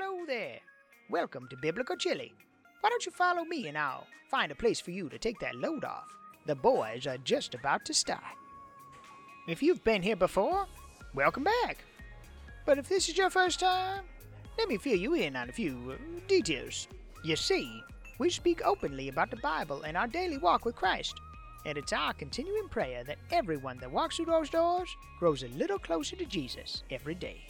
Hello there. Welcome to Biblical Chili. Why don't you follow me and I'll find a place for you to take that load off? The boys are just about to start. If you've been here before, welcome back. But if this is your first time, let me fill you in on a few uh, details. You see, we speak openly about the Bible and our daily walk with Christ. And it's our continuing prayer that everyone that walks through those doors grows a little closer to Jesus every day.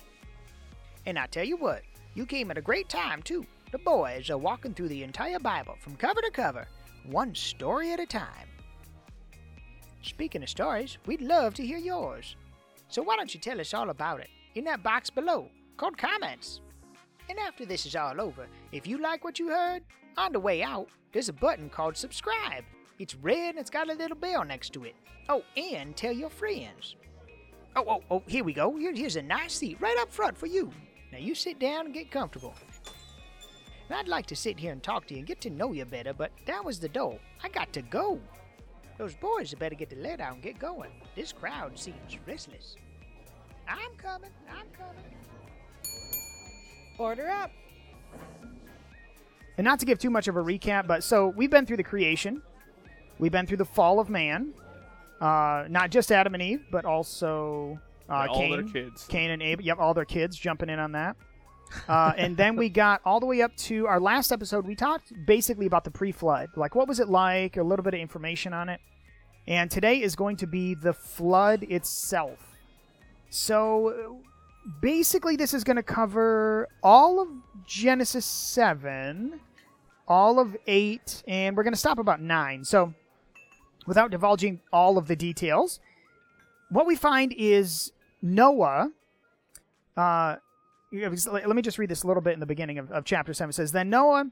And I tell you what, you came at a great time, too. The boys are walking through the entire Bible from cover to cover, one story at a time. Speaking of stories, we'd love to hear yours. So why don't you tell us all about it in that box below called comments? And after this is all over, if you like what you heard, on the way out, there's a button called subscribe. It's red and it's got a little bell next to it. Oh, and tell your friends. Oh, oh, oh, here we go. Here, here's a nice seat right up front for you. Now you sit down and get comfortable. And I'd like to sit here and talk to you and get to know you better, but that was the door. I got to go. Those boys had better get the lead out and get going. This crowd seems restless. I'm coming. I'm coming. Order up. And not to give too much of a recap, but so we've been through the creation, we've been through the fall of man, uh, not just Adam and Eve, but also uh, all Cain, their kids. Cain and Abel. Yep, all their kids jumping in on that. Uh, and then we got all the way up to our last episode. We talked basically about the pre-flood, like what was it like, a little bit of information on it. And today is going to be the flood itself. So basically, this is going to cover all of Genesis seven, all of eight, and we're going to stop about nine. So without divulging all of the details, what we find is Noah. Uh, yeah, let let me just read this a little bit in the beginning of, of chapter 7. It says, Then Noah,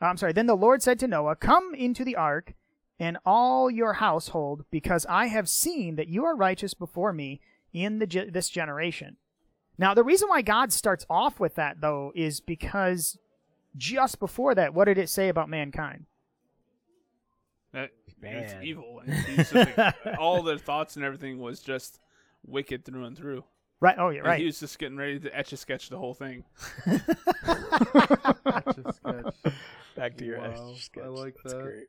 I'm sorry, then the Lord said to Noah, Come into the ark and all your household, because I have seen that you are righteous before me in the ge- this generation. Now, the reason why God starts off with that, though, is because just before that, what did it say about mankind? That it's evil. And he's just like, all their thoughts and everything was just wicked through and through. Right. Oh, yeah, And right. he was just getting ready to etch a sketch the whole thing. Just sketch. Back to your Wow, etch sketch. I like That's that. great.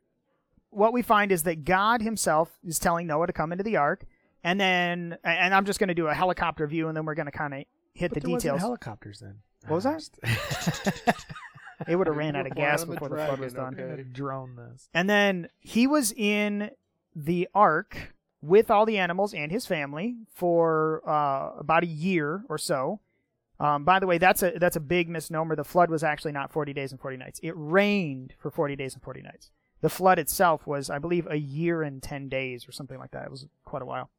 what we find is that God Himself is telling Noah to come into the ark, and then, and I'm just going to do a helicopter view, and then we're going to kind of hit But the there wasn't details. helicopters then. What was that? It would have ran out of gas before the the flood was dragon, done. okay. drone this. And then he was in the ark with all the animals and his family for uh, about a year or so. Um, by the way, that's a that's a big misnomer. The flood was actually not 40 days and 40 nights. It rained for 40 days and 40 nights. The flood itself was, I believe, a year and 10 days or something like that. It was quite a while.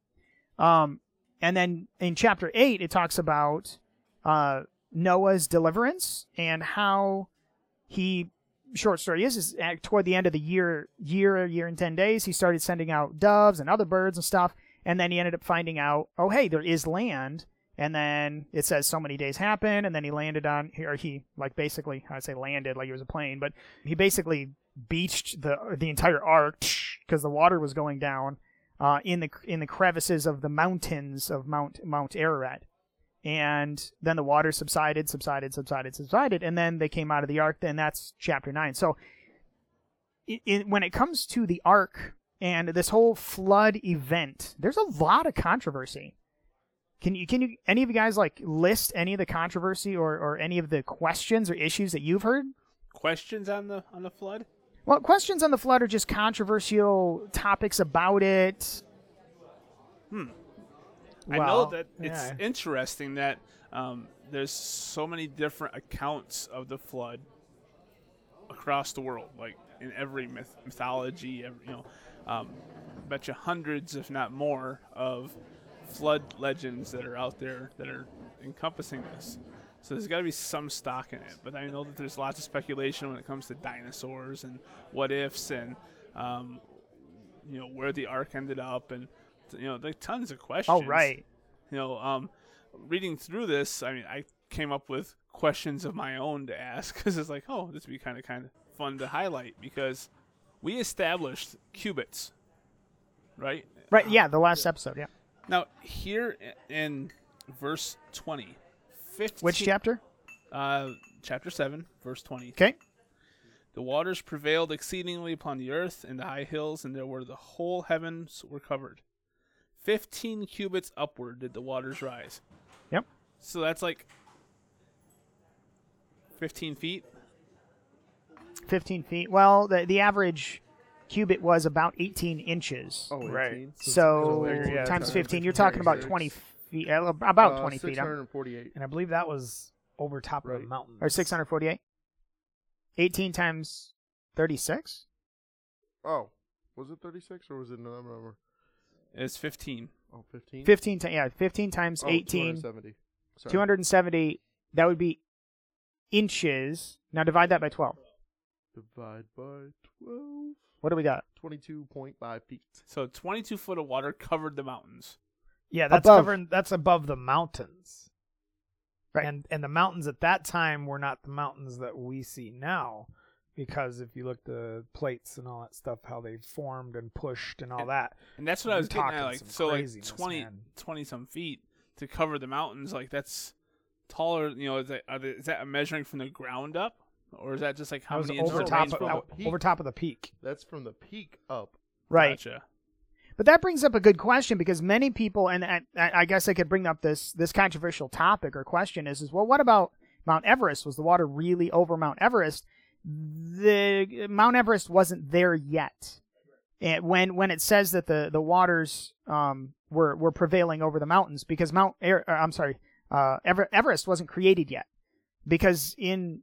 Um, and then in chapter 8, it talks about uh, Noah's deliverance and how he short story is is toward the end of the year year year and 10 days he started sending out doves and other birds and stuff. And then he ended up finding out oh hey there is land. And then it says so many days happen and then he landed on or he like basically i say landed like it was a plane but he basically beached the the entire ark because the water was going down uh, in the in the crevices of the mountains of mount mount ararat and then the water subsided, subsided, subsided, subsided, and then they came out of the ark. Then that's chapter nine. So, i i when it comes to the ark and this whole flood event, there's a lot of controversy. Can you can you any of you guys like list any of the controversy or or any of the questions or issues that you've heard? Questions on the on the flood? Well, questions on the flood are just controversial topics about it. Hmm. I know Well, that it's yeah. interesting that um, there's so many different accounts of the flood across the world, like in every myth, mythology. Every, you know, um, bet you hundreds, if not more, of flood legends that are out there that are encompassing this. So there's got to be some stock in it. But I know that there's lots of speculation when it comes to dinosaurs and what ifs and um, you know where the ark ended up and you know like tons of questions. Oh right. You know, um, reading through this, I mean, I came up with questions of my own to ask because it's like, oh, this would be kind of kind of fun to highlight because we established cubits, right? Right. Yeah. The last episode. Yeah. Now here in verse twenty, 15, Which chapter? Uh, chapter 7, verse 20. Okay. The waters prevailed exceedingly upon the earth and the high hills, and there were the whole heavens were covered. Fifteen cubits upward did the waters rise. Yep. So that's like fifteen feet. 15 feet. Well, the the average cubit was about 18 inches. Oh, Right. 18? so yeah, times 15, you're talking about 20 feet, uh, about Uh, 20 feet, um, 648. And I believe that was over top of Right. the mountain. or 648. 18 times 36. Oh, was it 36 or was it another number? It's fifteen. Oh, 15? 15 ti- yeah, 15 times Oh, 18, 270. Sorry. 270. That would be inches. Now divide that by 12. Divide by 12. What do we got? 22.5 feet. So twenty-two foot of water covered the mountains. Yeah, that's Above. covering. That's above the mountains. Right. And and the mountains at that time were not the mountains that we see now, because if you look the plates and all that stuff, how they formed and pushed and all And- that. And that's what I was getting at. talking Like so, like craziness, 20, man. 20 some feet to cover the mountains. Like that's taller. You know, is that are they, is that measuring from the ground up, or is that just like how was many inches over top rain's of from the peak. over top of the peak. That's from the peak up. Right. Gotcha. But that brings up a good question because many people, and I, I guess I could bring up this this controversial topic or question is, is well, what about Mount Everest? Was the water really over Mount Everest? The Mount Everest wasn't there yet. And when when it says that the the waters um, were were prevailing over the mountains because Mount uh, I'm sorry uh, Ever- Everest wasn't created yet because in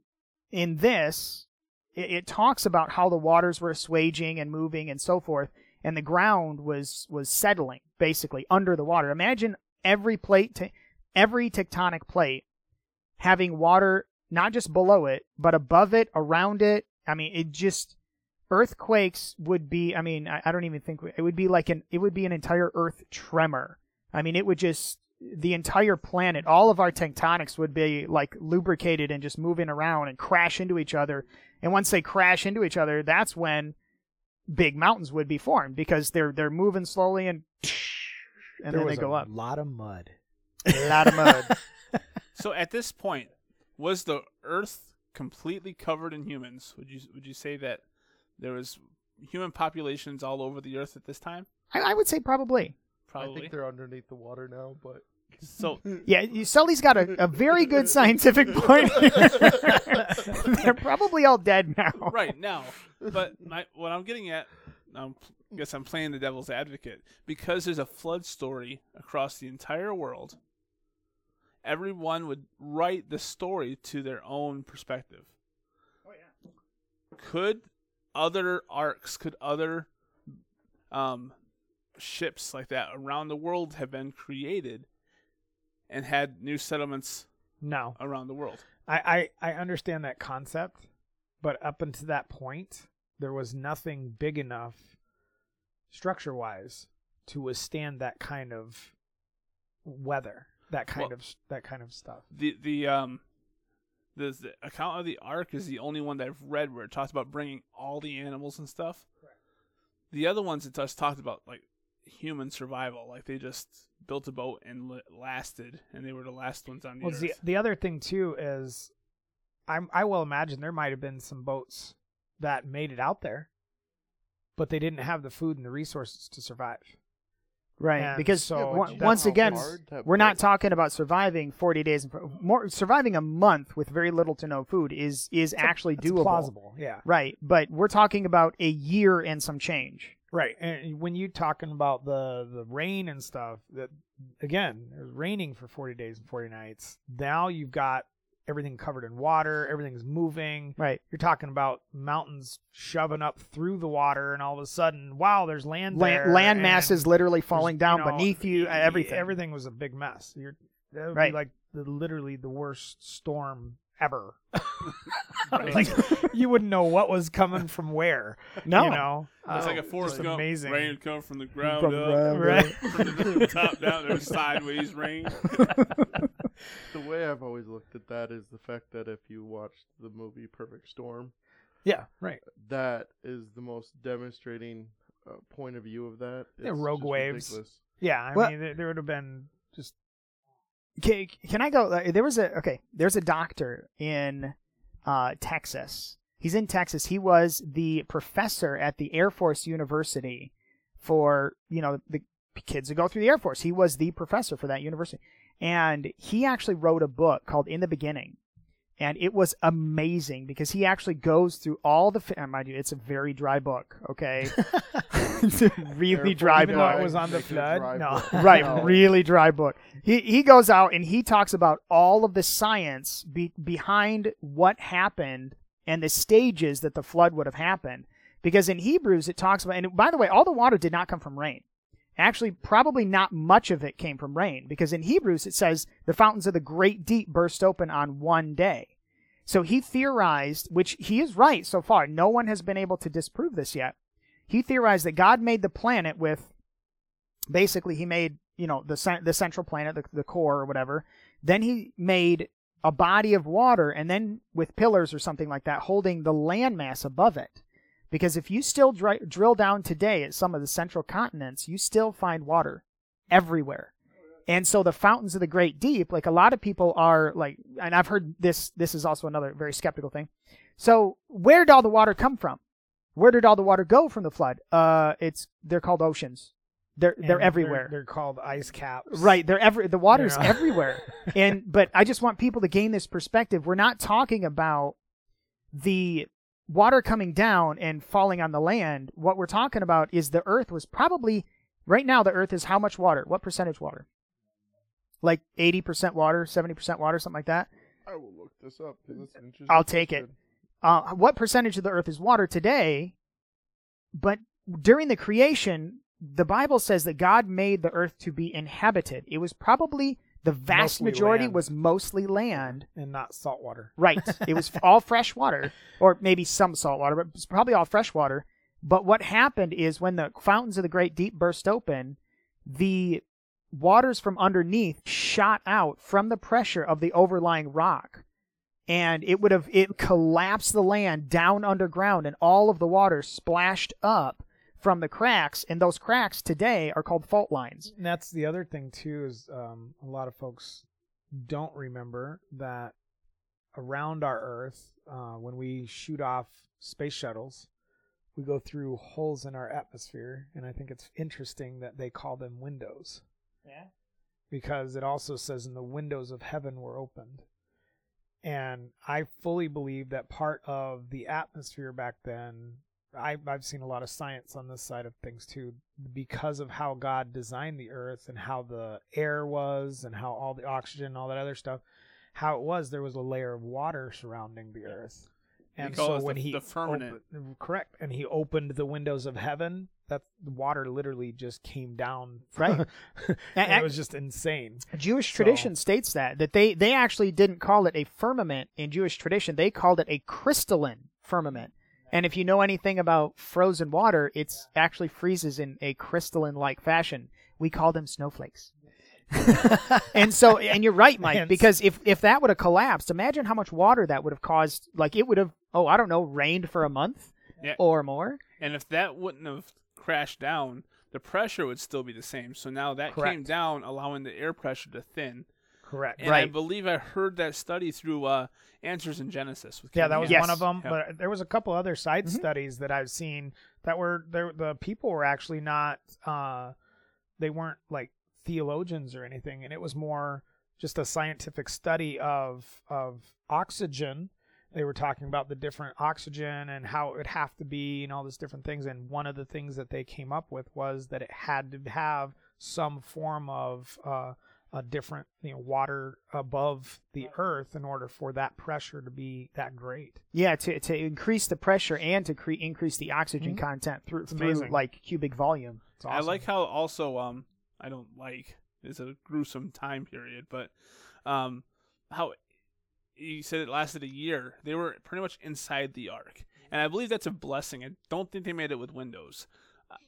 in this it, it talks about how the waters were assuaging and moving and so forth and the ground was was settling basically under the water. Imagine every plate, te- every tectonic plate having water not just below it, but above it, around it. I mean, it just earthquakes would be. I mean, I, I don't even think it would be like an. It would be an entire Earth tremor. I mean, it would just the entire planet, all of our tectonics would be like lubricated and just moving around and crash into each other. And once they crash into each other, that's when big mountains would be formed because they're they're moving slowly and and there then was they go a up. lot of mud. A lot of mud. So at this point, was the Earth completely covered in humans? Would you would you say that there was human populations all over the Earth at this time? I, I would say probably. Probably. I Probably. think they're underneath the water now, but So Yeah, you- Sully's got a, a very good scientific point. they're probably all dead now. right now, but my, what I'm getting at, I guess I'm playing the devil's advocate because there's a flood story across the entire world. Everyone would write the story to their own perspective. Oh yeah. Could other arcs, could other um, ships like that around the world have been created and had new settlements No, around the world? I, I I understand that concept, but up until that point, there was nothing big enough, structure wise, to withstand that kind of weather, that kind Well- of that kind of stuff. the the um the, the account of the ark is the only one that I've read where it talks about bringing all the animals and stuff. The other ones it just talked about like human survival, like they just built a boat and lasted, and they were the last ones on the Well, earth. the the other thing too is, I'm I will imagine there might have been some boats that made it out there, but they didn't have the food and the resources to survive. Right, And because so that's once again, we're not talking about surviving 40 days. More surviving a month with very little to no food is is actually That's doable. plausible. Yeah. Right, but we're talking about a year and some change. Right, and when you're talking about the the rain and stuff, that again, it was raining for forty days and forty nights. Now you've got everything covered in water, everything's moving. Right. You're talking about mountains shoving up through the water, and all of a sudden, wow, there's land Land, there. land masses literally falling you down know, beneath you. Everything. Everything was a big mess. You're that would Right. be like the, literally the worst storm ever. Like you wouldn't know what was coming from where. No. you know, it's like Uh, a Forrest Gump. amazing. Rain would come from the ground From up, ground Right. from the top down. There's sideways rain. The way I've always looked at that is the fact that if you watched the movie Perfect Storm, Yeah, right. that is the most demonstrating uh, point of view of that. Yeah, rogue waves. ridiculous. Yeah, I Well- mean, there, there would have been just Can, can I go? uh, There was a okay. There's a doctor in uh, Texas. He's in Texas. He was the professor at the Air Force University for you know the kids that go through the Air Force. He was the professor for that university, and he actually wrote a book called In the Beginning, and it was amazing because he actually goes through all the. fi- uh, Mind you, it's a very dry book. Okay, it's a really Therefore, dry Even book though it was on the Make it a flood? dry No. right No. really dry book he he goes out and he talks about all of the science be, behind what happened and the stages that the flood would have happened because in hebrews it talks about and by the way all the water did not come from rain actually probably not much of it came from rain because in hebrews it says the fountains of the great deep burst open on one day. So he theorized which he is right so far. No one has been able to disprove this yet. He theorized that god made the planet with basically he made you know the the central planet the, the core or whatever. Then he made a body of water and then with pillars or something like that holding the landmass above it because if you still dri- drill down today at some of the central continents you still find water everywhere and so the fountains of the great deep like a lot of people are like and i've heard this this is also another very skeptical thing so where did all the water come from where did all the water go from the flood uh it's they're called oceans they're they're everywhere They're, called ice caps. Right, they're every the water's Yeah. everywhere. And but I just want people to gain this perspective. We're not talking about the water coming down and falling on the land. What we're talking about is the earth was probably right now the earth is how much water? What percentage water? Like 80% water, 70% water, something like that. I will look this up it's an interesting I'll take it. uh, what percentage of the earth is water today? But during the creation, the Bible says that God made the earth to be inhabited. It was probably the vast Mostly majority land. was mostly land. And not salt water. Right. It was all fresh water, or maybe some salt water, but it's probably all fresh water. But what happened is when the fountains of the great deep burst open, the waters from underneath shot out from the pressure of the overlying rock. And it would have it collapsed the land down underground and all of the water splashed up from the cracks and those cracks today are called fault lines. And that's the other thing too is um, a lot of folks don't remember that around our Earth, uh, when we shoot off space shuttles, we go through holes in our atmosphere, and I think it's interesting that they call them windows Yeah. because it also says in the windows of heaven were opened. And I fully believe that part of the atmosphere back then, I, I've seen a lot of science on this side of things too, because of how God designed the earth and how the air was and how all the oxygen and all that other stuff, how it was, there was a layer of water surrounding the earth. And call so it when the- he the firmament. opened- correct, and he opened the windows of heaven, that water literally just came down. Right. and it was just insane. Jewish So- tradition states that that they they actually didn't call it a firmament in Jewish tradition. They called it a crystalline firmament. And if you know anything about frozen water, it actually freezes in a crystalline like fashion. We call them snowflakes. and so and you're right, Mike, because if if that would have collapsed, imagine how much water that would have caused like it would have oh, I don't know, rained for a month Yeah. or more. And if that wouldn't have crashed down, the pressure would still be the same. So now that came down, allowing the air pressure to thin. Correct. And I believe I heard that study through uh, Answers in Genesis. With Yeah, that was Ham. one of them. Yeah. But there was a couple other side Mhm. studies that I've seen that were there. The people were actually not. Uh, they weren't like theologians or anything, and it was more just a scientific study of of oxygen. They were talking about the different oxygen and how it would have to be and all these different things. And one of the things that they came up with was that it had to have some form of uh, a different you know water above the earth in order for that pressure to be that great. Yeah, to to increase the pressure and to cre- increase the oxygen Mhm. content through It's through amazing. like cubic volume. It's awesome. I like how also um I don't like it's a gruesome time period, but um how you said it lasted a year. They were pretty much inside the ark, and I believe that's a blessing. I don't think they made it with windows.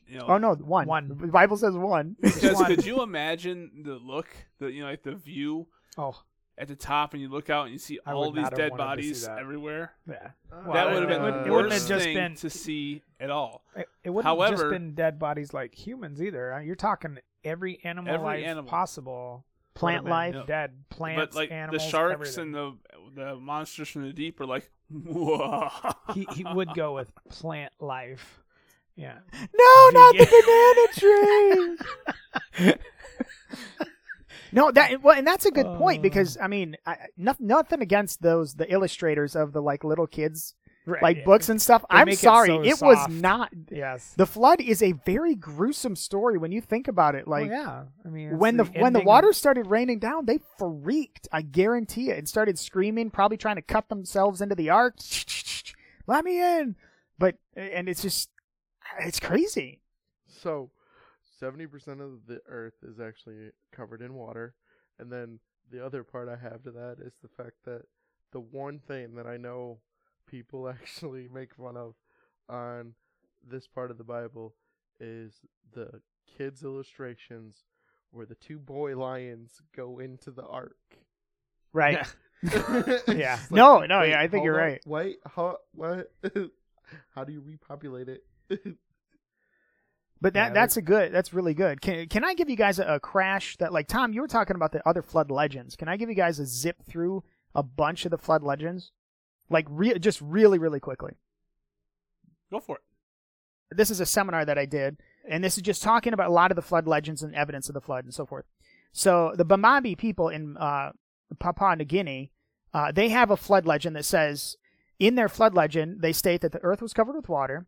You know, Oh no, one. One. The Bible says one. because one. could you imagine the look, the you know like the view oh at the top, and you look out and you see I all these dead wanted to see bodies everywhere. yeah. Uh, that would have been it the would- have worst just thing been- to see at all. It, it wouldn't have just been dead bodies like humans either. Uh, You're talking every animal Every life animal. possible plant been life. Yeah. dead plants, but like animals, the sharks everything. and the the monsters from the deep are like, whoa. he he would go with plant life. Yeah. No, not the banana tree. no, that well, and that's a good point Oh. because I mean, I, nothing, nothing against those the illustrators of the like little kids Right. like books and stuff. They I'm make it sorry, so it, was not. Yes. The flood is a very gruesome story when you think about it. Like well, yeah. I mean, when the, when the ending of- water started raining down, they freaked. I guarantee it, and started screaming, probably trying to cut themselves into the ark. Let me in, but and it's just it's crazy. So, seventy percent of the Earth is actually covered in water, and then the other part I have to that is the fact that the one thing that I know people actually make fun of on this part of the Bible is the kids' illustrations where the two boy lions go into the ark. Right. It's Yeah. just No, no, wait, yeah, I think you're on, right. Wait, how, what? how do you repopulate it? But that Yeah, that's a good. That's really good. Can can I give you guys a, a crash that like Tom? You were talking about the other flood legends. Can I give you guys a zip through a bunch of the flood legends, like re- just really really quickly? Go for it. This is a seminar that I did, and this is just talking about a lot of the flood legends and evidence of the flood and so forth. So the Bambi people in uh, Papua New Guinea, uh, they have a flood legend that says, in their flood legend, they state that the earth was covered with water.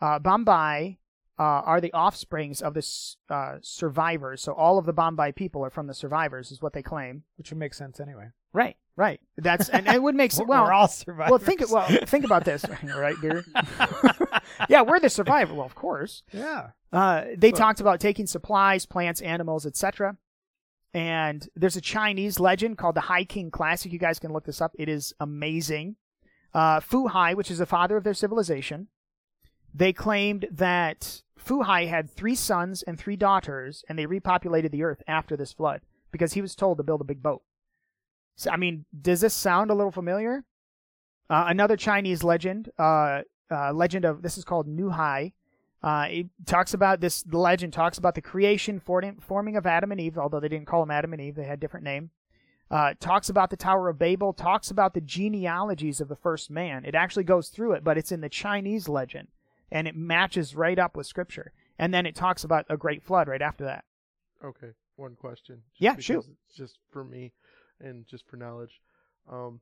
Uh, Bambi uh, are the offsprings of the uh, survivors. So all of the Bombay people are from the survivors, is what they claim. which would make sense anyway. Right, right. That's and, and it would make sense. Well, we're all survivors. well, think well, think about this, right, dear? yeah, we're the survivor. Well, of course. yeah. Uh, they But- talked about taking supplies, plants, animals, etc. And there's a Chinese legend called the High King Classic. You guys can look this up. It is amazing. Uh, Fu Hai, which is the father of their civilization, they claimed that Fu Hai had three sons and three daughters, and they repopulated the earth after this flood because he was told to build a big boat. So, I mean, does this sound a little familiar? Uh, another Chinese legend, uh, uh, legend of this is called Nu Hai. Uh, it talks about this. The legend talks about the creation, forming of Adam and Eve. Although they didn't call them Adam and Eve, they had different name. Uh, talks about the Tower of Babel. Talks about the genealogies of the first man. It actually goes through it, but it's in the Chinese legend, and it matches right up with Scripture. And then it talks about a great flood right after that. Okay, one question. just Yeah, shoot. Just for me, and just for knowledge. Um,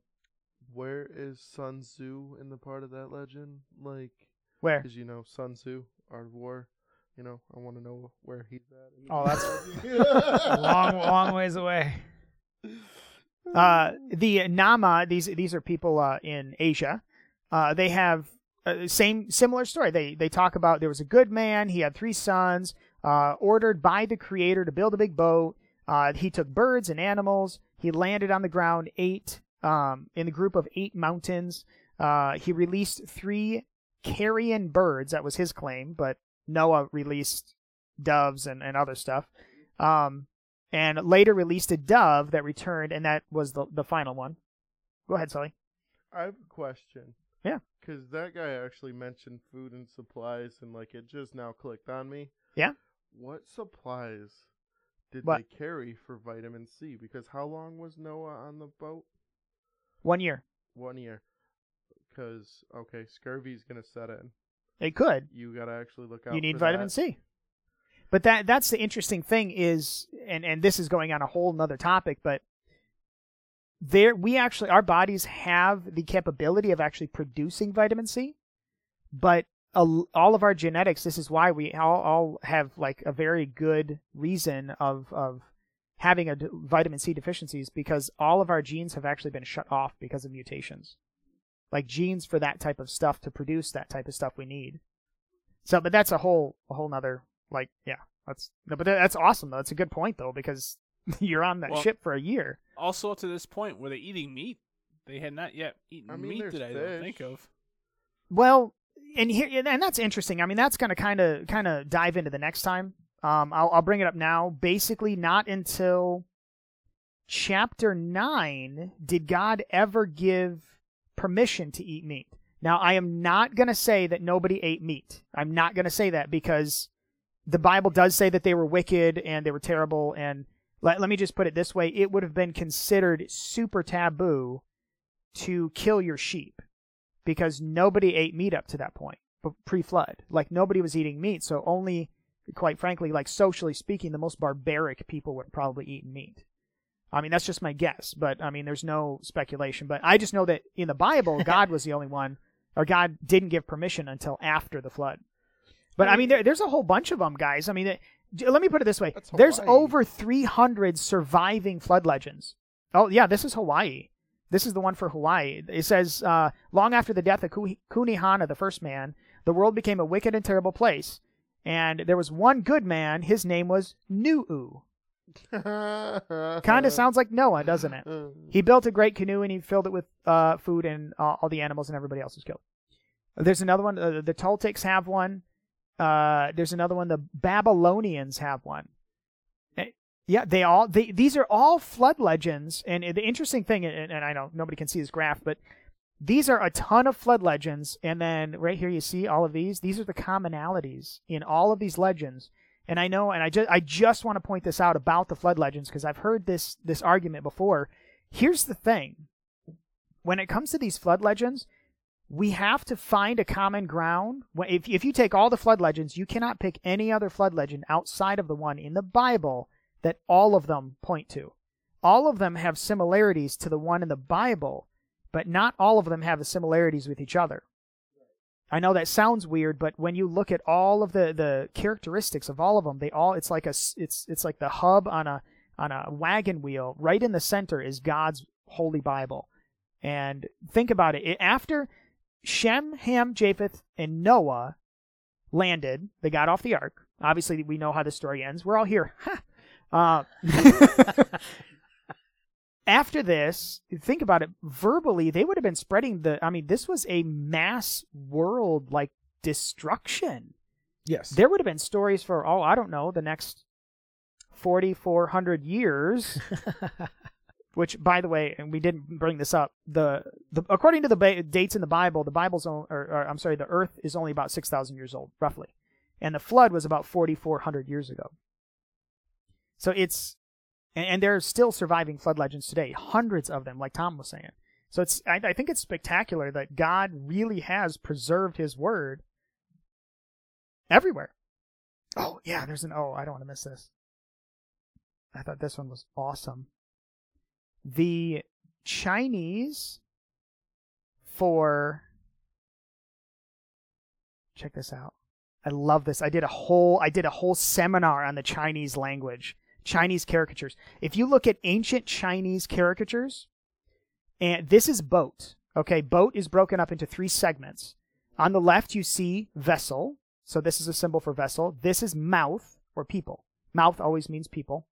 where is Sun Tzu in the part of that legend? Like, Where? because you know Sun Tzu, Art of War. You know, I want to know where he's at. Oh, that's long, long ways away. Uh, the Nama, these these are people uh, in Asia. Uh, they have uh, same similar story. They they talk about there was a good man. He had three sons. Uh, ordered by the Creator to build a big boat. Uh, he took birds and animals. He landed on the ground, eight um, in the group of eight mountains. Uh, he released three carrion birds. That was his claim, but Noah released doves and, and other stuff. Um, and later released a dove that returned, and that was the the final one. Go ahead, Sully. I have a question. Yeah. Because that guy actually mentioned food and supplies, and like it just now clicked on me. Yeah? What supplies did What? they carry for vitamin C? Because how long was Noah on the boat? One year. One year. Because okay, scurvy's gonna set in. It could. You gotta actually look out. You need for vitamin that. C. But that that's the interesting thing is, and and this is going on a whole nother topic, but there we actually our bodies have the capability of actually producing vitamin C, but all of our genetics. This is why we all, all have like a very good reason of of having a vitamin C deficiencies because all of our genes have actually been shut off because of mutations, like genes for that type of stuff to produce that type of stuff we need. So, but that's a whole a whole nother like yeah. That's no, but that's awesome though. It's a good point though because you're on that Well- ship for a year. Also, up to this point, were they eating meat? They had not yet eaten I mean, meat that I don't think of. Well, and here and that's interesting. I mean, that's going to kind of kind of dive into the next time. Um, I'll I'll bring it up now. Basically, not until chapter nine did God ever give permission to eat meat. Now, I am not going to say that nobody ate meat. I'm not going to say that because the Bible does say that they were wicked and they were terrible and let, let me just put it this way it would have been considered super taboo to kill your sheep because nobody ate meat up to that point pre flood. Like nobody was eating meat, so only, quite frankly, like socially speaking, the most barbaric people would probably eat meat. I mean, that's just my guess, but I mean, there's no speculation. But I just know that in the Bible, God was the only one, or God didn't give permission until after the flood. But I mean, there, there's a whole bunch of them, guys. I mean, let me put it this way: there's over 300 surviving flood legends. Oh yeah, this is Hawaii. This is the one for Hawaii. It says, uh, long after the death of Kunihana, the first man, the world became a wicked and terrible place. And there was one good man. His name was Nu'u. Kind of sounds like Noah, doesn't it? He built a great canoe and he filled it with uh, food and uh, all the animals, and everybody else was killed. There's another one. Uh, the Toltecs have one. Uh, there's another one. The Babylonians have one. Eh, Yeah, they all. They, these are all flood legends, and the interesting thing, and, and I know nobody can see this graph, but these are a ton of flood legends, and then right here you see all of these. These are the commonalities in all of these legends. And I know, and I just I just want to point this out about the flood legends because I've heard this this argument before. Here's the thing: when it comes to these flood legends, we have to find a common ground. If if you take all the flood legends, you cannot pick any other flood legend outside of the one in the Bible that all of them point to. All of them have similarities to the one in the Bible, but not all of them have the similarities with each other. I know that sounds weird, but when you look at all of the, the characteristics of all of them, they all it's like a it's it's like the hub on a on a wagon wheel. Right in the center is God's holy Bible. And think about it. it after Shem, Ham, Japheth, and Noah landed, they got off the ark. Obviously, we know how the story ends. We're all here. uh, after this, think about it verbally, they would have been spreading the. I mean, this was a mass world like destruction. Yes. There would have been stories for, oh, I don't know, the next 4,400 years. Which, by the way, and we didn't bring this up. The, the according to the ba- dates in the Bible, the Bible's on, or, or I'm sorry, the Earth is only about 6,000 years old, roughly, and the flood was about 4,400 years ago. So it's, and, and there are still surviving flood legends today, hundreds of them, like Tom was saying. So it's, I, I think it's spectacular that God really has preserved His word everywhere. Oh yeah, there's an oh, I don't want to miss this. I thought this one was awesome. The Chinese for check this out. I love this. I did a whole I did a whole seminar on the Chinese language, Chinese caricatures. If you look at ancient Chinese caricatures, and this is boat. Okay, boat is broken up into three segments. On the left you see vessel, so this is a symbol for vessel. This is mouth or people. Mouth always means people.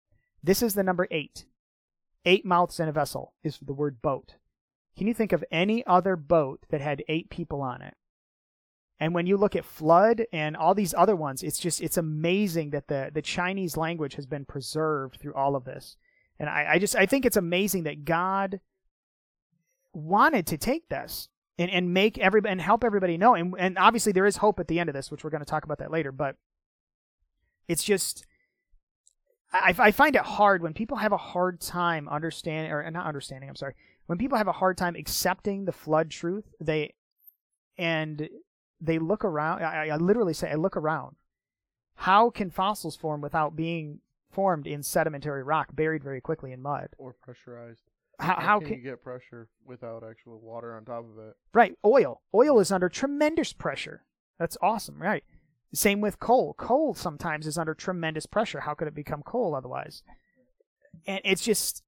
This is the number 8. Eight mouths in a vessel is the word boat. Can you think of any other boat that had eight people on it? And when you look at flood and all these other ones, it's just it's amazing that the the Chinese language has been preserved through all of this. And I, I just I think it's amazing that God wanted to take this and, and make everybody and help everybody know. And and obviously there is hope at the end of this, which we're going to talk about that later. But it's just I, I find it hard when people have a hard time understanding or not understanding. I'm sorry. When people have a hard time accepting the flood truth, they and they look around. I, I literally say, I look around. How can fossils form without being formed in sedimentary rock, buried very quickly in mud? or pressurized. How, how can, you get pressure without actual water on top of it? right? Oil. Oil is under tremendous pressure. That's awesome, right? Same with coal. Coal sometimes is under tremendous pressure. How could it become coal otherwise? And it's just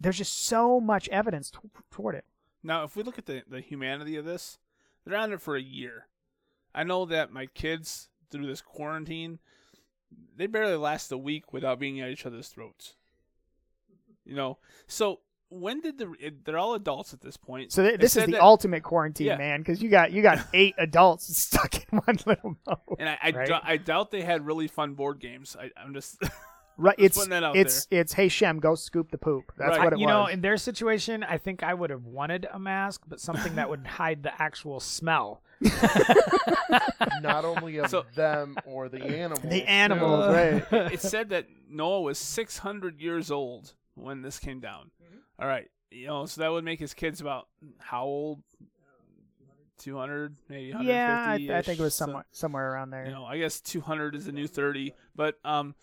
there's just so much evidence t- toward it. Now, if we look at the, the humanity of this, they're on it for a year. I know that my kids, through this quarantine, they barely last a week without being at each other's throats. You know, so when did the they're all adults at this point? So They this is the that- ultimate quarantine, Yeah. man, because you got you got eight adults stuck in one little boat. And I I, right? dou- I doubt they had really fun board games. I, I'm just Right. Just It's putting that out it's it's hey Shem, go scoop the poop. That's Right. what it you was. You know, in their situation, I think I would have wanted a mask, but something that would hide the actual smell. Not only of So- them or the animals. the too. animals, right? it said that Noah was 600 years old when this came down. All right, you know, so that would make his kids about how old? 200, maybe 150. Yeah, I, th- I think it was So, somewhere somewhere around there. you know, I guess 200 is the new 30. But um,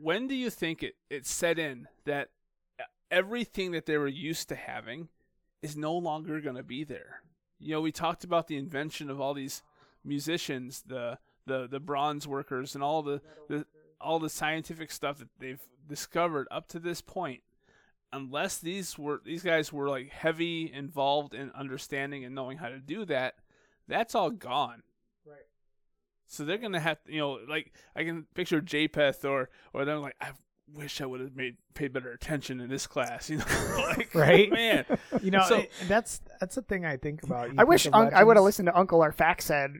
when do you think it, it set in that everything that they were used to having is no longer going to be there? You know, we talked about the invention of all these musicians, the the the bronze workers, and all the, the all the scientific stuff that they've discovered up to this point. Unless these were these guys were like heavy involved in understanding and knowing how to do that, that's all gone. Right. So they're gonna have you know like I can picture Japheth or or them like I wish I would have made paid better attention in this class. You know, like Right. man. You know, So- it- that's that's the thing I think about. You I wish think of un- I would have listened to Uncle our fact said.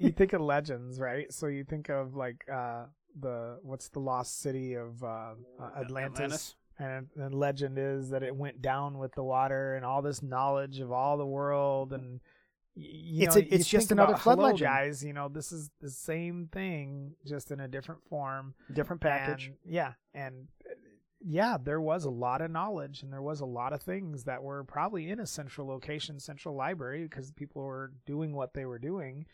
you think of legends, right? So you think of like uh the what's the lost city of uh, uh, Atlantis, and and legend is that it went down with the water and all this knowledge of all the world and you It's know, a- it's you just another about, flood "Hello, legend." guys. You know, this is the same thing, just in a different form. Different package. And, yeah, and uh, yeah, there was a lot of knowledge, and there was a lot of things that were probably in a central location, central library, because people were doing what they were doing,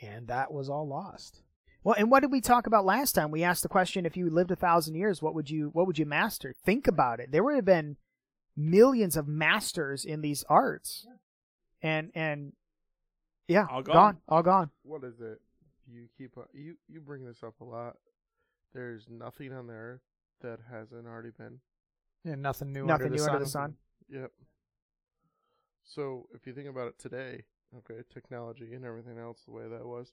and that was all lost. Well, and what did we talk about last time? We asked the question: If you lived a thousand years, what would you what would you master? Think about it. There would have been millions of masters in these arts, and and yeah, All gone. all gone. What is it? You keep on- you you bring this up a lot. There's nothing on the earth that hasn't already been. Yeah, nothing new. Nothing under the new under sun. the sun. Yep. So if you think about it today, okay, technology and everything else, the way that was,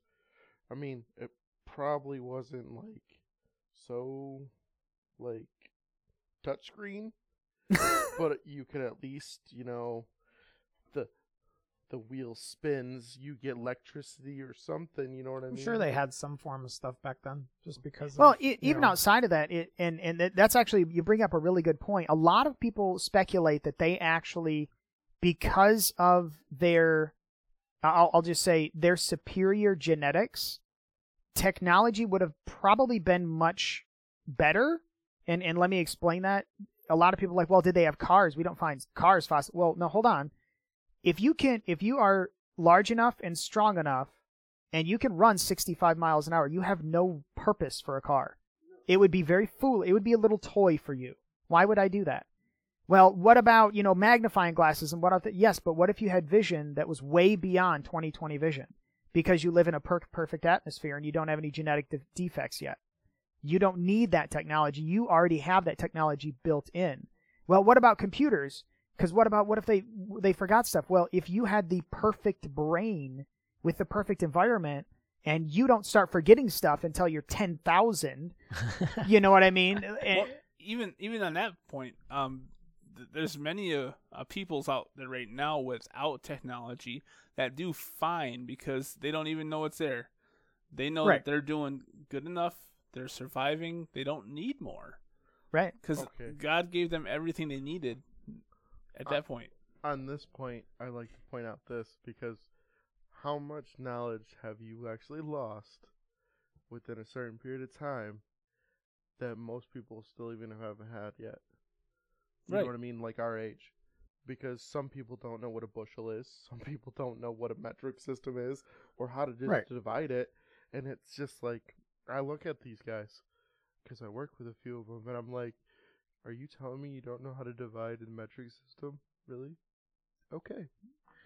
I mean, it probably wasn't like so like touchscreen, but you could at least, you know, the the wheel spins, you get electricity or something. You know what I I'm mean? sure they had some form of stuff back then, just because. Well, of, e- you even know, outside of that, it, and and that- that's actually you bring up a really good point. A lot of people speculate that they actually, because of their, I'll, I'll just say their superior genetics, technology would have probably been much better. And and let me explain that. A lot of people are like, well, did they have cars? We don't find cars fast. Well, no, hold on. If you can, if you are large enough and strong enough and you can run 65 miles an hour, you have no purpose for a car. It would be very fool. It would be a little toy for you. Why would I do that? Well, what about, you know, magnifying glasses and what if, yes, but what if you had vision that was way beyond 2020 vision because you live in a per- perfect atmosphere and you don't have any genetic de- defects yet? You don't need that technology. You already have that technology built in. Well, what about computers? Because what about what if they they forgot stuff? Well, if you had the perfect brain with the perfect environment, and you don't start forgetting stuff until you're ten thousand, you know what I mean? And- well, even even on that point, um, th- there's many uh, uh, peoples out there right now without technology that do fine because they don't even know it's there. They know Right. that they're doing good enough. They're surviving. They don't need more right? because Okay. God gave them everything they needed at Uh, that point. on this point, I like to point out this because how much knowledge have you actually lost within a certain period of time that most people still even haven't had yet? You Right. know what I mean? Like our age. Because some people don't know what a bushel is, some people don't know what a metric system is, or how to Right. divide it, and it's just like I look at these guys because I work with a few of them, and I'm like, "Are you telling me you don't know how to divide a metric system? Really? Okay.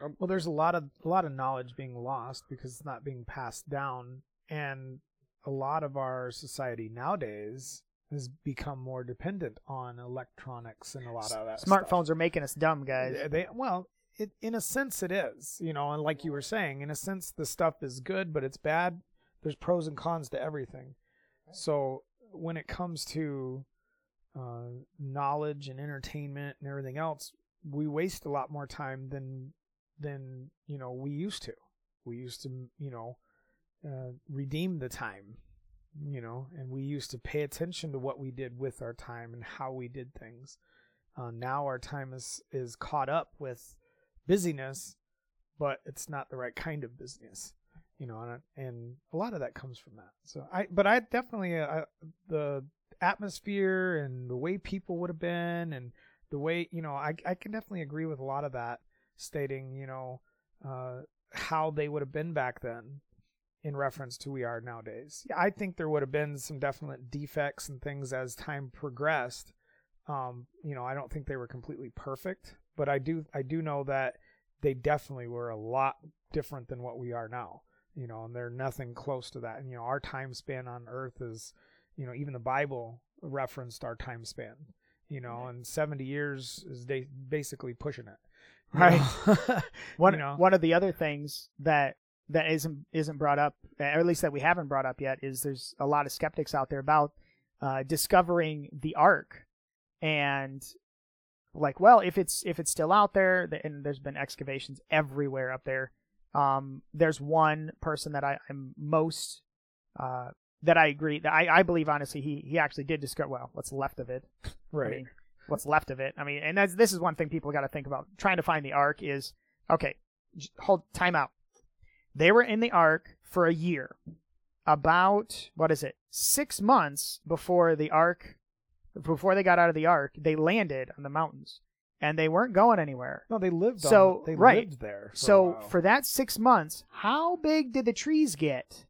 Um, well, there's a lot of a lot of knowledge being lost because it's not being passed down, and a lot of our society nowadays has become more dependent on electronics and a lot of that. Smartphones are making us dumb, guys. They, they- well, it in a sense it is, you know, and like you were saying, in a sense the stuff is good, but it's bad. There's pros and cons to everything. So when it comes to uh, knowledge and entertainment and everything else, we waste a lot more time than than you know we used to. We used to, you know, uh, redeem the time you know, and we used to pay attention to what we did with our time and how we did things. Uh, now our time is is caught up with busyness, but it's not the right kind of business, you know, and and a lot of that comes from that. So I, but I definitely uh, the atmosphere and the way people would have been and the way you know I I can definitely agree with a lot of that, stating you know uh, how they would have been back then in reference to we are nowadays. Yeah, I think there would have been some definite defects and things as time progressed. Um, you know, I don't think they were completely perfect, but I do I do know that they definitely were a lot different than what we are now. You know, and they're nothing close to that. And you know, our time span on Earth is, you know, even the Bible referenced our time span. You know, and 70 years is they basically pushing it. Right. One You know? one of the other things that that isn't isn't brought up, or at least that we haven't brought up yet, is there's a lot of skeptics out there about uh, discovering the Ark, and like, well, if it's if it's still out there, and there's been excavations everywhere up there. Um, there's one person that I, I'm most uh, that I agree that I, I believe honestly he he actually did discover well what's left of it I right. mean, what's left of it. I mean, and that's, this is one thing people got to think about. Trying to find the Ark is okay. Hold time out. They were in the Ark for a year. About what is it? Six months before the Ark, before they got out of the Ark, they landed on the mountains, and they weren't going anywhere. No, they lived. So, on, they right. lived there. For so for that six months, how big did the trees get?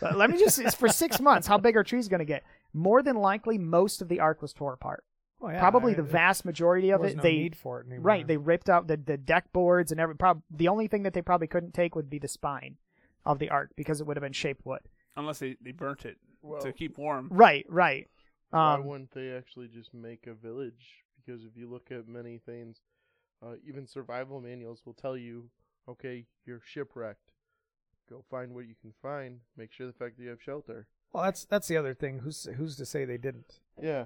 Let me just for six months. How big are trees going to get? More than likely, most of the Ark was tore apart. Oh, yeah, Probably I- the vast majority of was it. no they need for it anymore. right. They ripped out the, the deck boards and every. Prob- the only thing that they probably couldn't take would be the spine of the Ark because it would have been shaped wood. Unless they, they burnt it Well, to keep warm. Right. Right. why Um, wouldn't they actually just make a village? Because if you look at many things, uh, even survival manuals will tell you, okay, you're shipwrecked. Go find what you can find. Make sure the fact that you have shelter. Well, that's that's the other thing. Who's who's to say they didn't? Yeah,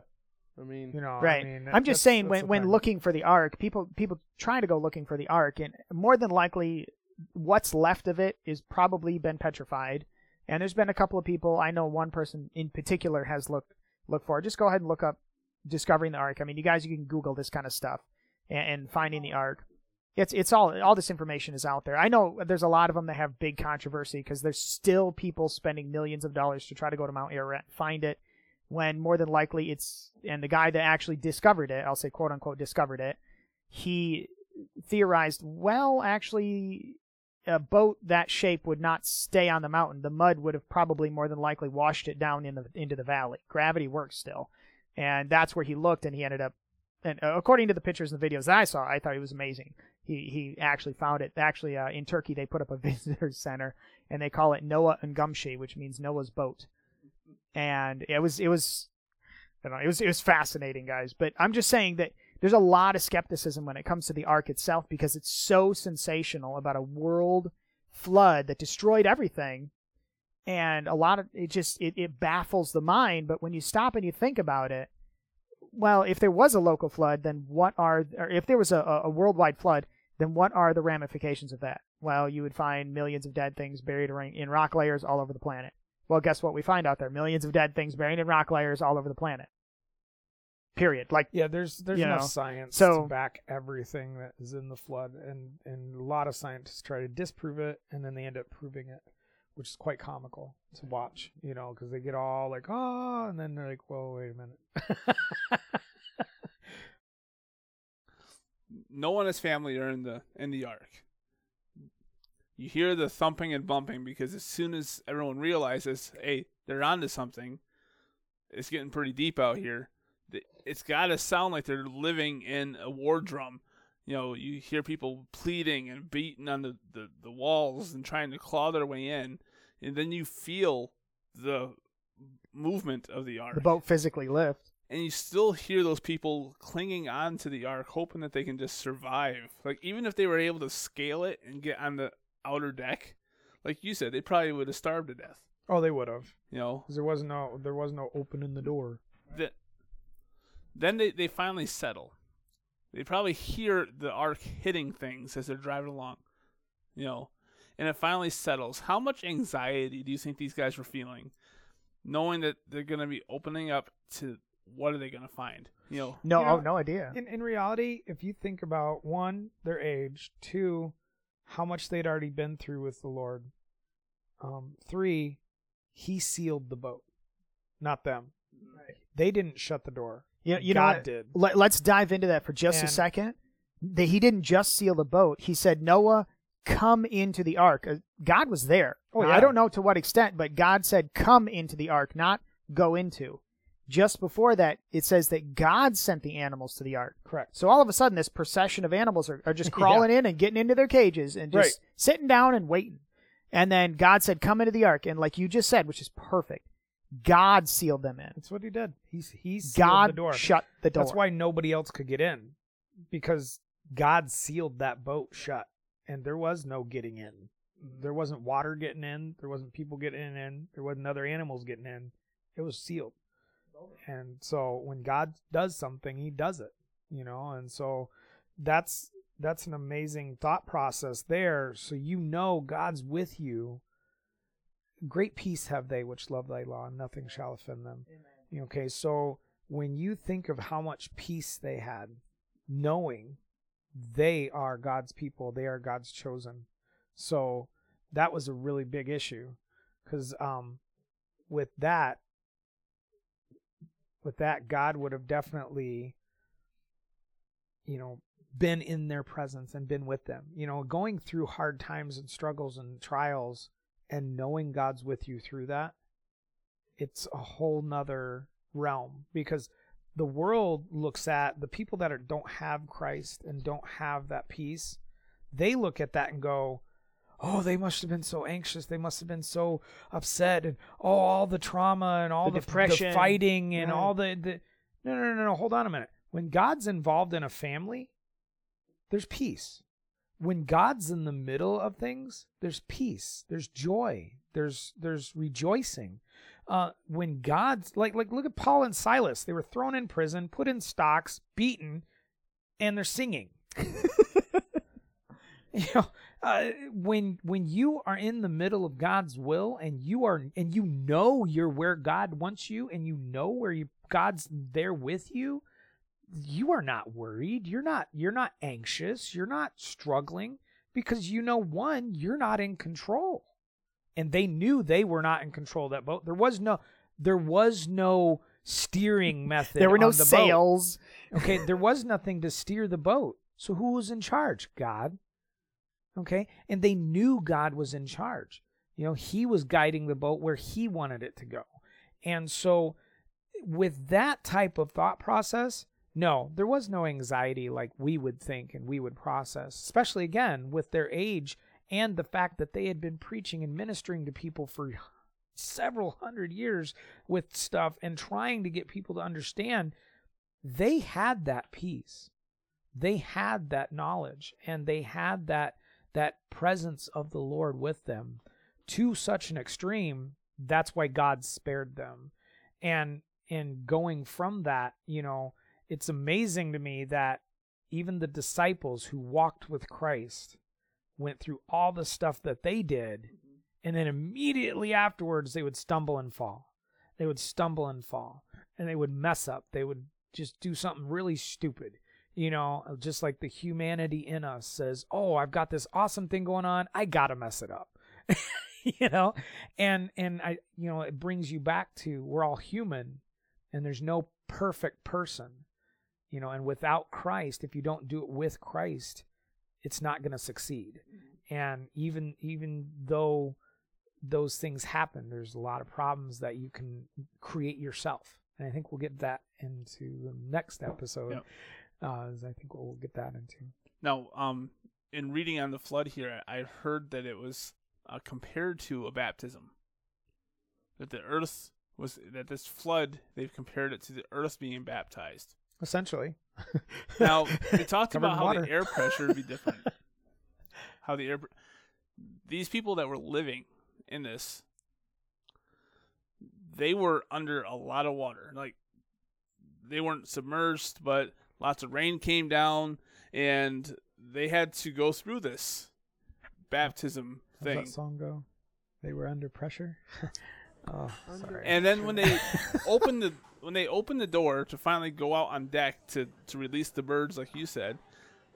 I mean, You know. right. I mean, I'm just saying when when thing. looking for the Ark, people people try to go looking for the Ark, and more than likely, what's left of it is probably been petrified. And there's been a couple of people I know. One person in particular has looked look for. Just go ahead and look up discovering the Ark. I mean, you guys, you can Google this kind of stuff and, and finding the Ark. It's it's all all this information is out there. I know there's a lot of them that have big controversy because there's still people spending millions of dollars to try to go to Mount Ararat and find it, when more than likely it's and the guy that actually discovered it, I'll say quote unquote discovered it, he theorized, well, actually, a boat that shape would not stay on the mountain. The mud would have probably more than likely washed it down in the into the valley. Gravity works still, and that's where he looked, and he ended up. And uh, according to the pictures and the videos that I saw, I thought he was amazing. He he actually found it. Actually, uh, in Turkey, they put up a visitor center, and they call it Noah and Gumshi, which means Noah's boat. And it was it was, I don't know, it was it was fascinating, guys. But I'm just saying that there's a lot of skepticism when it comes to the ark itself because it's so sensational about a world flood that destroyed everything. And a lot of it just it, it baffles the mind. But when you stop and you think about it well if there was a local flood then what are or if there was a, a worldwide flood then what are the ramifications of that? Well you would find millions of dead things buried in in rock layers all over the planet well guess what we find out there millions of dead things buried in rock layers all over the planet period like Yeah, there's there's you enough know, science so- to back everything that is in the flood, and and a lot of scientists try to disprove it, and then they end up proving it, which is quite comical to watch. You know, because they get all like, oh, and then they're like, whoa, wait a minute. No one in his family are in the in the ark. You hear the thumping and bumping because as soon as everyone realizes, hey, they're onto something, it's getting pretty deep out here. It's got to sound like they're living in a war drum. You know, you hear people pleading and beating on the, the, the walls and trying to claw their way in, and then you feel the movement of the ark the boat physically lift and you still hear those people clinging on to the ark, hoping that they can just survive. Like even if they were able to scale it and get on the outer deck, like you said, they probably would have starved to death. oh, they would have, You know, because there was no there was no opening the door. that then they, they finally settle. They probably hear the ark hitting things as they're driving along, you know, and it finally settles. How much anxiety do you think these guys were feeling? knowing that they're going to be opening up to what are they going to find? You know, No, You know, oh, no idea. In in reality, if you think about one, their age, two, how much they'd already been through with the Lord, um, three, he sealed the boat, not them. Right. They didn't shut the door. You, you know God what? did. Let, let's dive into that for just a second. That he didn't just seal the boat. He said, Noah, come into the ark. Uh, God was there. Oh, yeah. I don't know to what extent, but God said, come into the ark, not go into. Just before that, it says that God sent the animals to the ark. Correct. So all of a sudden, this procession of animals are, are just crawling in and getting into their cages and just Right. sitting down and waiting. And then God said, come into the ark. And like you just said, which is perfect, God sealed them in. That's what he did. He's he sealed God the door. shut the door. That's why nobody else could get in, because God sealed that boat shut, and there was no getting in. There wasn't water getting in. There wasn't people getting in. There wasn't other animals getting in. It was sealed. And so when God does something, He does it. You know, and so that's that's an amazing thought process there. So you know God's with you. Great peace have they which love thy law, and nothing shall offend them. Okay, so when you think of how much peace they had, knowing they are God's people, they are God's chosen. So that was a really big issue because um, with that, with that, God would have definitely, you know, been in their presence and been with them. You know, going through hard times and struggles and trials and knowing God's with you through that, it's a whole nother realm because the world looks at the people that are, don't have Christ and don't have that peace. They look at that and go, "Oh, they must have been so anxious. They must have been so upset, and oh, all the trauma and all The the, depression. the fighting and Right. all the, the no, no, no, no. Hold on a minute. When God's involved in a family, there's peace. When God's in the middle of things, there's peace. There's joy. There's there's rejoicing. Uh, when God's like like look at Paul and Silas. They were thrown in prison, put in stocks, beaten, and they're singing. you know, uh, when when you are in the middle of God's will and you are and you know you're where God wants you and you know where you God's there with you, you are not worried. You're not you're not anxious. You're not struggling because you know one, you're not in control. And they knew they were not in control of that boat. There was no there was no steering method. there were no the sails. Okay, there was nothing to steer the boat. So who was in charge? God. Okay? And they knew God was in charge. You know, he was guiding the boat where he wanted it to go. And so with that type of thought process, no, there was no anxiety like we would think and we would process, especially again with their age and the fact that they had been preaching and ministering to people for several hundred years with stuff and trying to get people to understand they had that peace they had that knowledge and they had that that presence of the lord with them to such an extreme that's why god spared them. And in going from that you know it's amazing to me that even the disciples who walked with christ went through all the stuff that they did mm-hmm. and then immediately afterwards they would stumble and fall. They would stumble and fall and they would mess up. They would just do something really stupid you know just like the humanity in us says oh i've got this awesome thing going on. I gotta mess it up. You know? And and i you know it brings you back to we're all human and there's no perfect person you know and without christ if you don't do it with christ it's not going to succeed mm-hmm. and even even though those things happen there's a lot of problems that you can create yourself. And i think we'll get that into the next episode. Yep. Uh, is i think we'll get that into Now, um, in reading on the flood here, I heard that it was uh, compared to a baptism. That the earth was that this flood they've compared it to the earth being baptized. essentially Now they talked about how water. the air pressure would be different. how the air, pr- these people that were living in this, they were under a lot of water. Like they weren't submerged, but lots of rain came down, and they had to go through this baptism How's thing. that song go they were under pressure Oh, sorry. And then when they open the when they opened the door to finally go out on deck to to release the birds, like you said,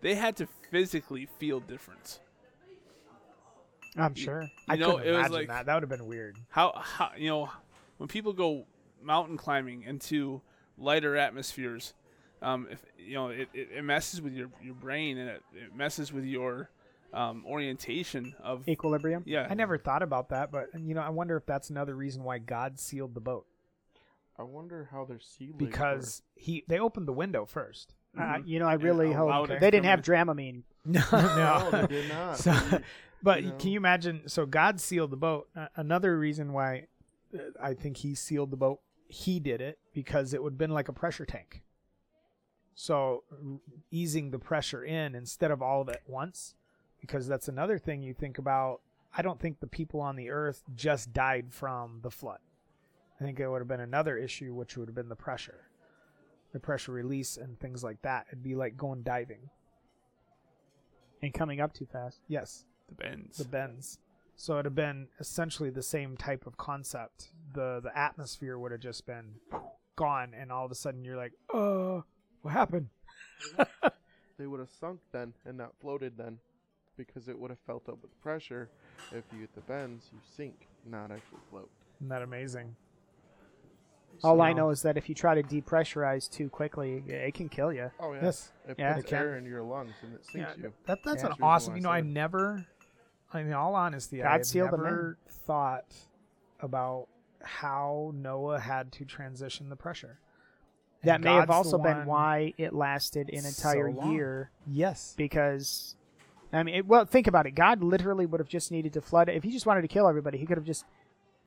they had to physically feel different. I'm sure. I know, couldn't it was imagine like- that. That would have been weird. How how you know when people go mountain climbing into lighter atmospheres, um, if you know it, it, it messes with your, your brain and it, it messes with your um, orientation of Equilibrium. yeah. I never thought about that, but you know, I wonder if that's another reason why God sealed the boat I wonder how they're legs because he they opened the window first. Uh, you know, I really And hope allowed they didn't have. Dramamine. No, were. No, they did not. So, but you know. can you imagine? So God sealed the boat. Uh, another reason why uh, I think he sealed the boat, he did it because it would have been like a pressure tank. So easing the pressure in instead of all of it at once, because that's another thing you think about. I don't think the people on the earth just died from the flood. I think it would have been another issue, which would have been the pressure, the pressure release, and things like that. It'd be like going diving. and coming up too fast. Yes. the bends. the bends. So it'd have been essentially the same type of concept. The the atmosphere would have just been gone, and all of a sudden you're like, "Uh, what happened?" They would have sunk then and not floated then, because it would have felt up with pressure. If you hit the bends, you sink, not actually float. Isn't that amazing? All I know is that if you try to depressurize too quickly, it can kill you. Oh yeah. Yes. It Yeah. puts It can. air in your lungs and it sinks Yeah, you. that that's Yeah. an That's awesome. You know, I said it. never, in all honesty, God I have sealed never thought about how Noah had to transition the pressure. That may have also been why it lasted an entire long. year Yes. because I mean, it, well, think about it. God literally would have just needed to flood it. If he just wanted to kill everybody, he could have just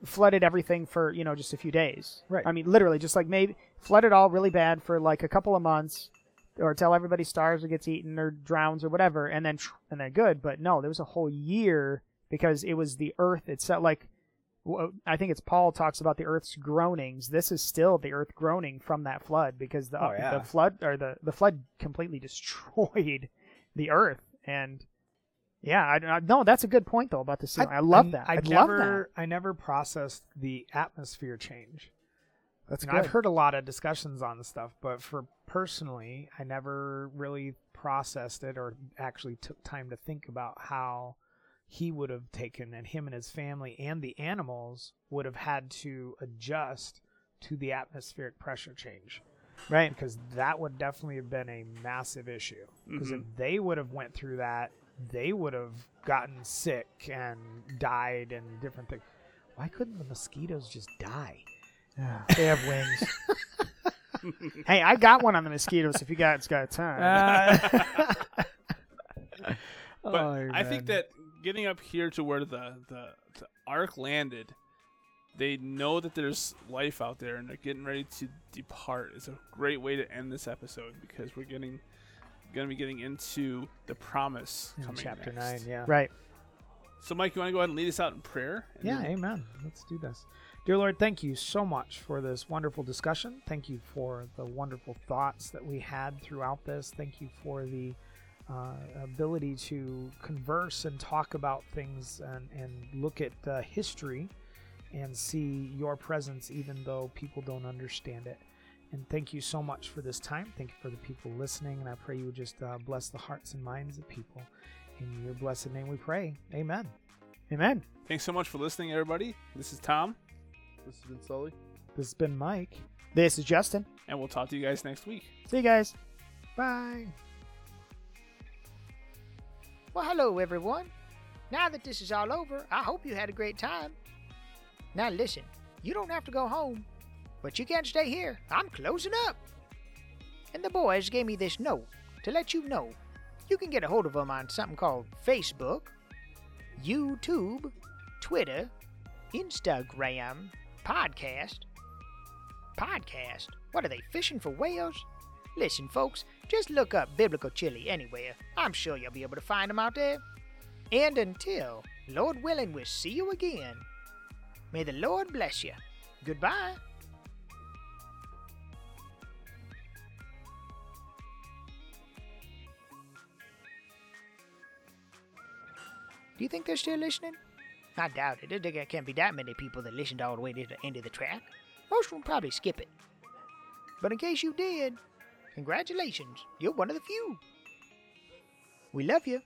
flooded everything for you know just a few days. Right. I mean, literally, just like maybe flood it all really bad for like a couple of months, or tell everybody starves or gets eaten or drowns or whatever, and then and then good. But no, there was a whole year because it was the earth itself. Like I think it's Paul talks about the earth's groanings. This is still the earth groaning from that flood because the Oh, uh, yeah. the flood or the the flood completely destroyed the earth and yeah, I, I, no, that's a good point though about the sealing. I, love that. I, I love never, I never processed the atmosphere change. That's You know, good. I've heard a lot of discussions on the stuff, but for personally, I never really processed it or actually took time to think about how he would have taken and him and his family and the animals would have had to adjust to the atmospheric pressure change right. because that would definitely have been a massive issue because if Mhm. they would have went through that they would have gotten sick and died and different things why couldn't the mosquitoes just die they have wings. hey, I got one on the mosquitoes. If you guys got time. But Oh, I think that getting up here to where the, the the ark landed, they know that there's life out there and they're getting ready to depart. It's a great way to end this episode because we're getting gonna be getting into the promise in coming chapter next. 9 yeah right. So Mike, you want to go ahead and lead us out in prayer? Yeah, then- amen. Let's do this. Dear Lord, thank you so much for this wonderful discussion. Thank you for the wonderful thoughts that we had throughout this. Thank you for the uh, ability to converse and talk about things and, and look at uh, history and see your presence even though people don't understand it. And thank you so much for this time. Thank you for the people listening. And I pray you would just uh, bless the hearts and minds of people. In your blessed name we pray. Amen. Amen. Thanks so much for listening, everybody. This is Tom, This has been Sully. This has been Mike. This is Justin. and we'll talk to you guys next week. See you guys. Bye. Well, hello, everyone. Now that this is all over, I hope you had a great time. Now, listen, you don't have to go home, but you can't stay here. I'm closing up. And the boys gave me this note to let you know you can get a hold of them on something called Facebook, YouTube, Twitter, Instagram, podcast. Podcast? What are they, fishing for whales? Listen, folks, just look up Biblical Chili anywhere. I'm sure you'll be able to find them out there. And until, Lord willing, we'll see you again. May the Lord bless you. Goodbye. Do you think they're still listening? I doubt it. There can't be that many people that listened all the way to the end of the track. Most will probably skip it. But in case you did, congratulations, you're one of the few. We love you.